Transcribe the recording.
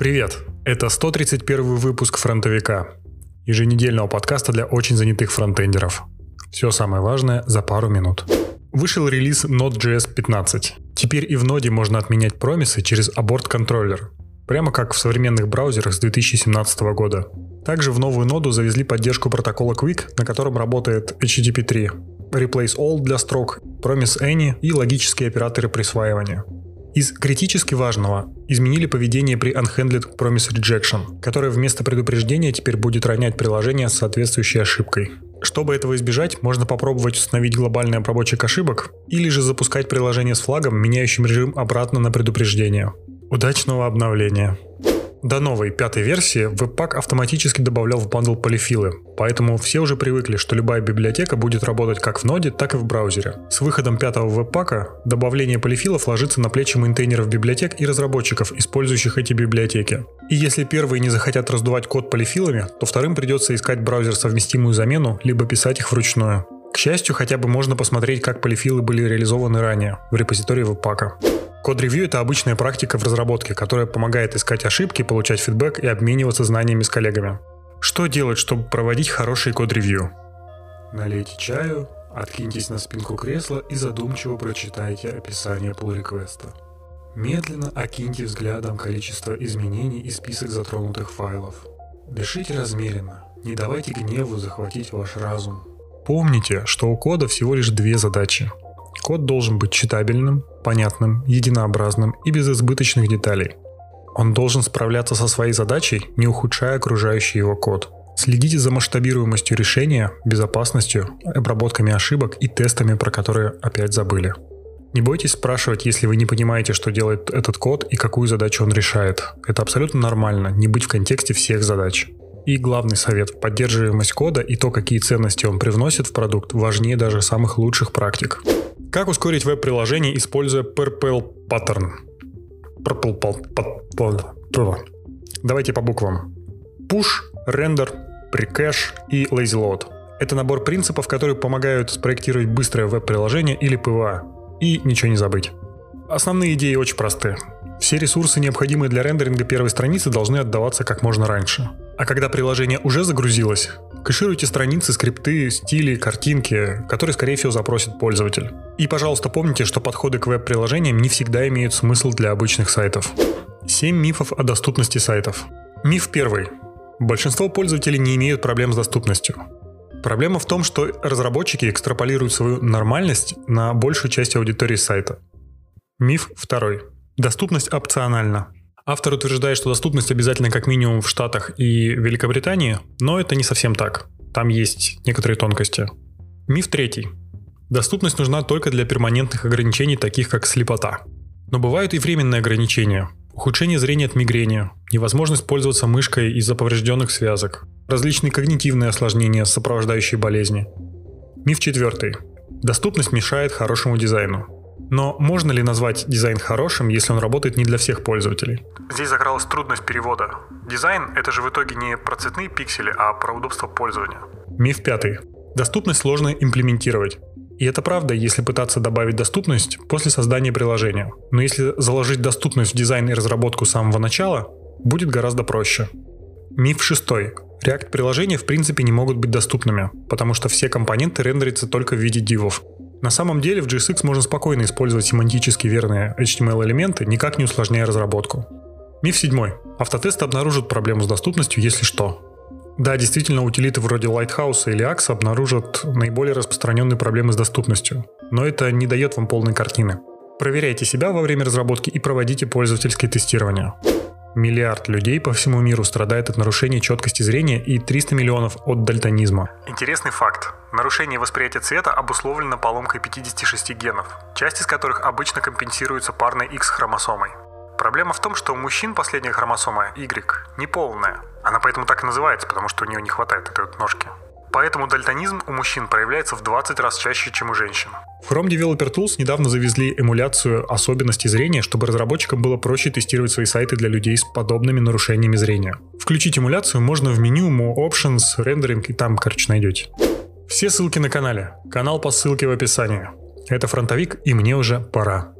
Привет! Это 131 выпуск «Фронтовика» – еженедельного подкаста для очень занятых фронтендеров. Все самое важное за пару минут. Вышел релиз Node.js 15. Теперь и в ноде можно отменять промисы через аборт-контроллер, прямо как в современных браузерах с 2017 года. Также в новую ноду завезли поддержку протокола Quick, на котором работает HTTP 3, Replace All для строк, Promise Any и логические операторы присваивания. Из критически важного изменили поведение при Unhandled Promise Rejection, которое вместо предупреждения теперь будет ронять приложение с соответствующей ошибкой. Чтобы этого избежать, можно попробовать установить глобальный обработчик ошибок или же запускать приложение с флагом, меняющим режим обратно на предупреждение. Удачного обновления! До новой пятой версии Webpack автоматически добавлял в бандл полифилы, поэтому все уже привыкли, что любая библиотека будет работать как в ноде, так и в браузере. С выходом пятого Webpack добавление полифилов ложится на плечи мейнтейнеров библиотек и разработчиков, использующих эти библиотеки. И если первые не захотят раздувать код полифилами, то вторым придется искать браузер совместимую замену, либо писать их вручную. К счастью, хотя бы можно посмотреть, как полифилы были реализованы ранее в репозитории Webpack. Код-ревью — это обычная практика в разработке, которая помогает искать ошибки, получать фидбэк и обмениваться знаниями с коллегами. Что делать, чтобы проводить хороший код-ревью? Налейте чаю, откиньтесь на спинку кресла и задумчиво прочитайте описание pull реквеста Медленно окиньте взглядом количество изменений и список затронутых файлов. Дышите размеренно, не давайте гневу захватить ваш разум. Помните, что у кода всего лишь две задачи Код должен быть читабельным, понятным, единообразным и без избыточных деталей. Он должен справляться со своей задачей, не ухудшая окружающий его код. Следите за масштабируемостью решения, безопасностью, обработками ошибок и тестами, про которые опять забыли. Не бойтесь спрашивать, если вы не понимаете, что делает этот код и какую задачу он решает. Это абсолютно нормально, не быть в контексте всех задач. И главный совет – поддерживаемость кода и то, какие ценности он привносит в продукт, важнее даже самых лучших практик. Как ускорить веб-приложение, используя PRPL Pattern? PRPL Давайте по буквам. Push, Render, Precache и Lazy Load. Это набор принципов, которые помогают спроектировать быстрое веб-приложение или PWA. И ничего не забыть. Основные идеи очень просты. Все ресурсы, необходимые для рендеринга первой страницы, должны отдаваться как можно раньше. А когда приложение уже загрузилось, кэшируйте страницы, скрипты, стили, картинки, которые, скорее всего, запросит пользователь. И, пожалуйста, помните, что подходы к веб-приложениям не всегда имеют смысл для обычных сайтов. 7 мифов о доступности сайтов. Миф первый. Большинство пользователей не имеют проблем с доступностью. Проблема в том, что разработчики экстраполируют свою нормальность на большую часть аудитории сайта. Миф второй. Доступность опциональна. Автор утверждает, что доступность обязательно как минимум в Штатах и Великобритании, но это не совсем так. Там есть некоторые тонкости. Миф третий. Доступность нужна только для перманентных ограничений, таких как слепота. Но бывают и временные ограничения. Ухудшение зрения от мигрени, невозможность пользоваться мышкой из-за поврежденных связок, различные когнитивные осложнения, сопровождающие болезни. Миф четвертый. Доступность мешает хорошему дизайну. Но можно ли назвать дизайн хорошим, если он работает не для всех пользователей? Здесь закралась трудность перевода. Дизайн — это же в итоге не про цветные пиксели, а про удобство пользования. Миф пятый. Доступность сложно имплементировать. И это правда, если пытаться добавить доступность после создания приложения. Но если заложить доступность в дизайн и разработку с самого начала, будет гораздо проще. Миф шестой. React-приложения в принципе не могут быть доступными, потому что все компоненты рендерятся только в виде дивов. На самом деле в JSX можно спокойно использовать семантически верные HTML-элементы, никак не усложняя разработку. Миф седьмой. Автотесты обнаружат проблему с доступностью, если что. Да, действительно, утилиты вроде Lighthouse или Axe обнаружат наиболее распространенные проблемы с доступностью, но это не дает вам полной картины. Проверяйте себя во время разработки и проводите пользовательское тестирование. Миллиард людей по всему миру страдает от нарушения четкости зрения и 300 миллионов от дальтонизма. Интересный факт. Нарушение восприятия цвета обусловлено поломкой 56 генов, часть из которых обычно компенсируется парной X-хромосомой. Проблема в том, что у мужчин последняя хромосома Y неполная. Она поэтому так и называется, потому что у нее не хватает этой вот ножки. Поэтому дальтонизм у мужчин проявляется в 20 раз чаще, чем у женщин. В Chrome Developer Tools недавно завезли эмуляцию особенностей зрения, чтобы разработчикам было проще тестировать свои сайты для людей с подобными нарушениями зрения. Включить эмуляцию можно в меню More Options, Rendering и там, короче, найдете. Все ссылки на канале. Канал по ссылке в описании. Это фронтовик, и мне уже пора.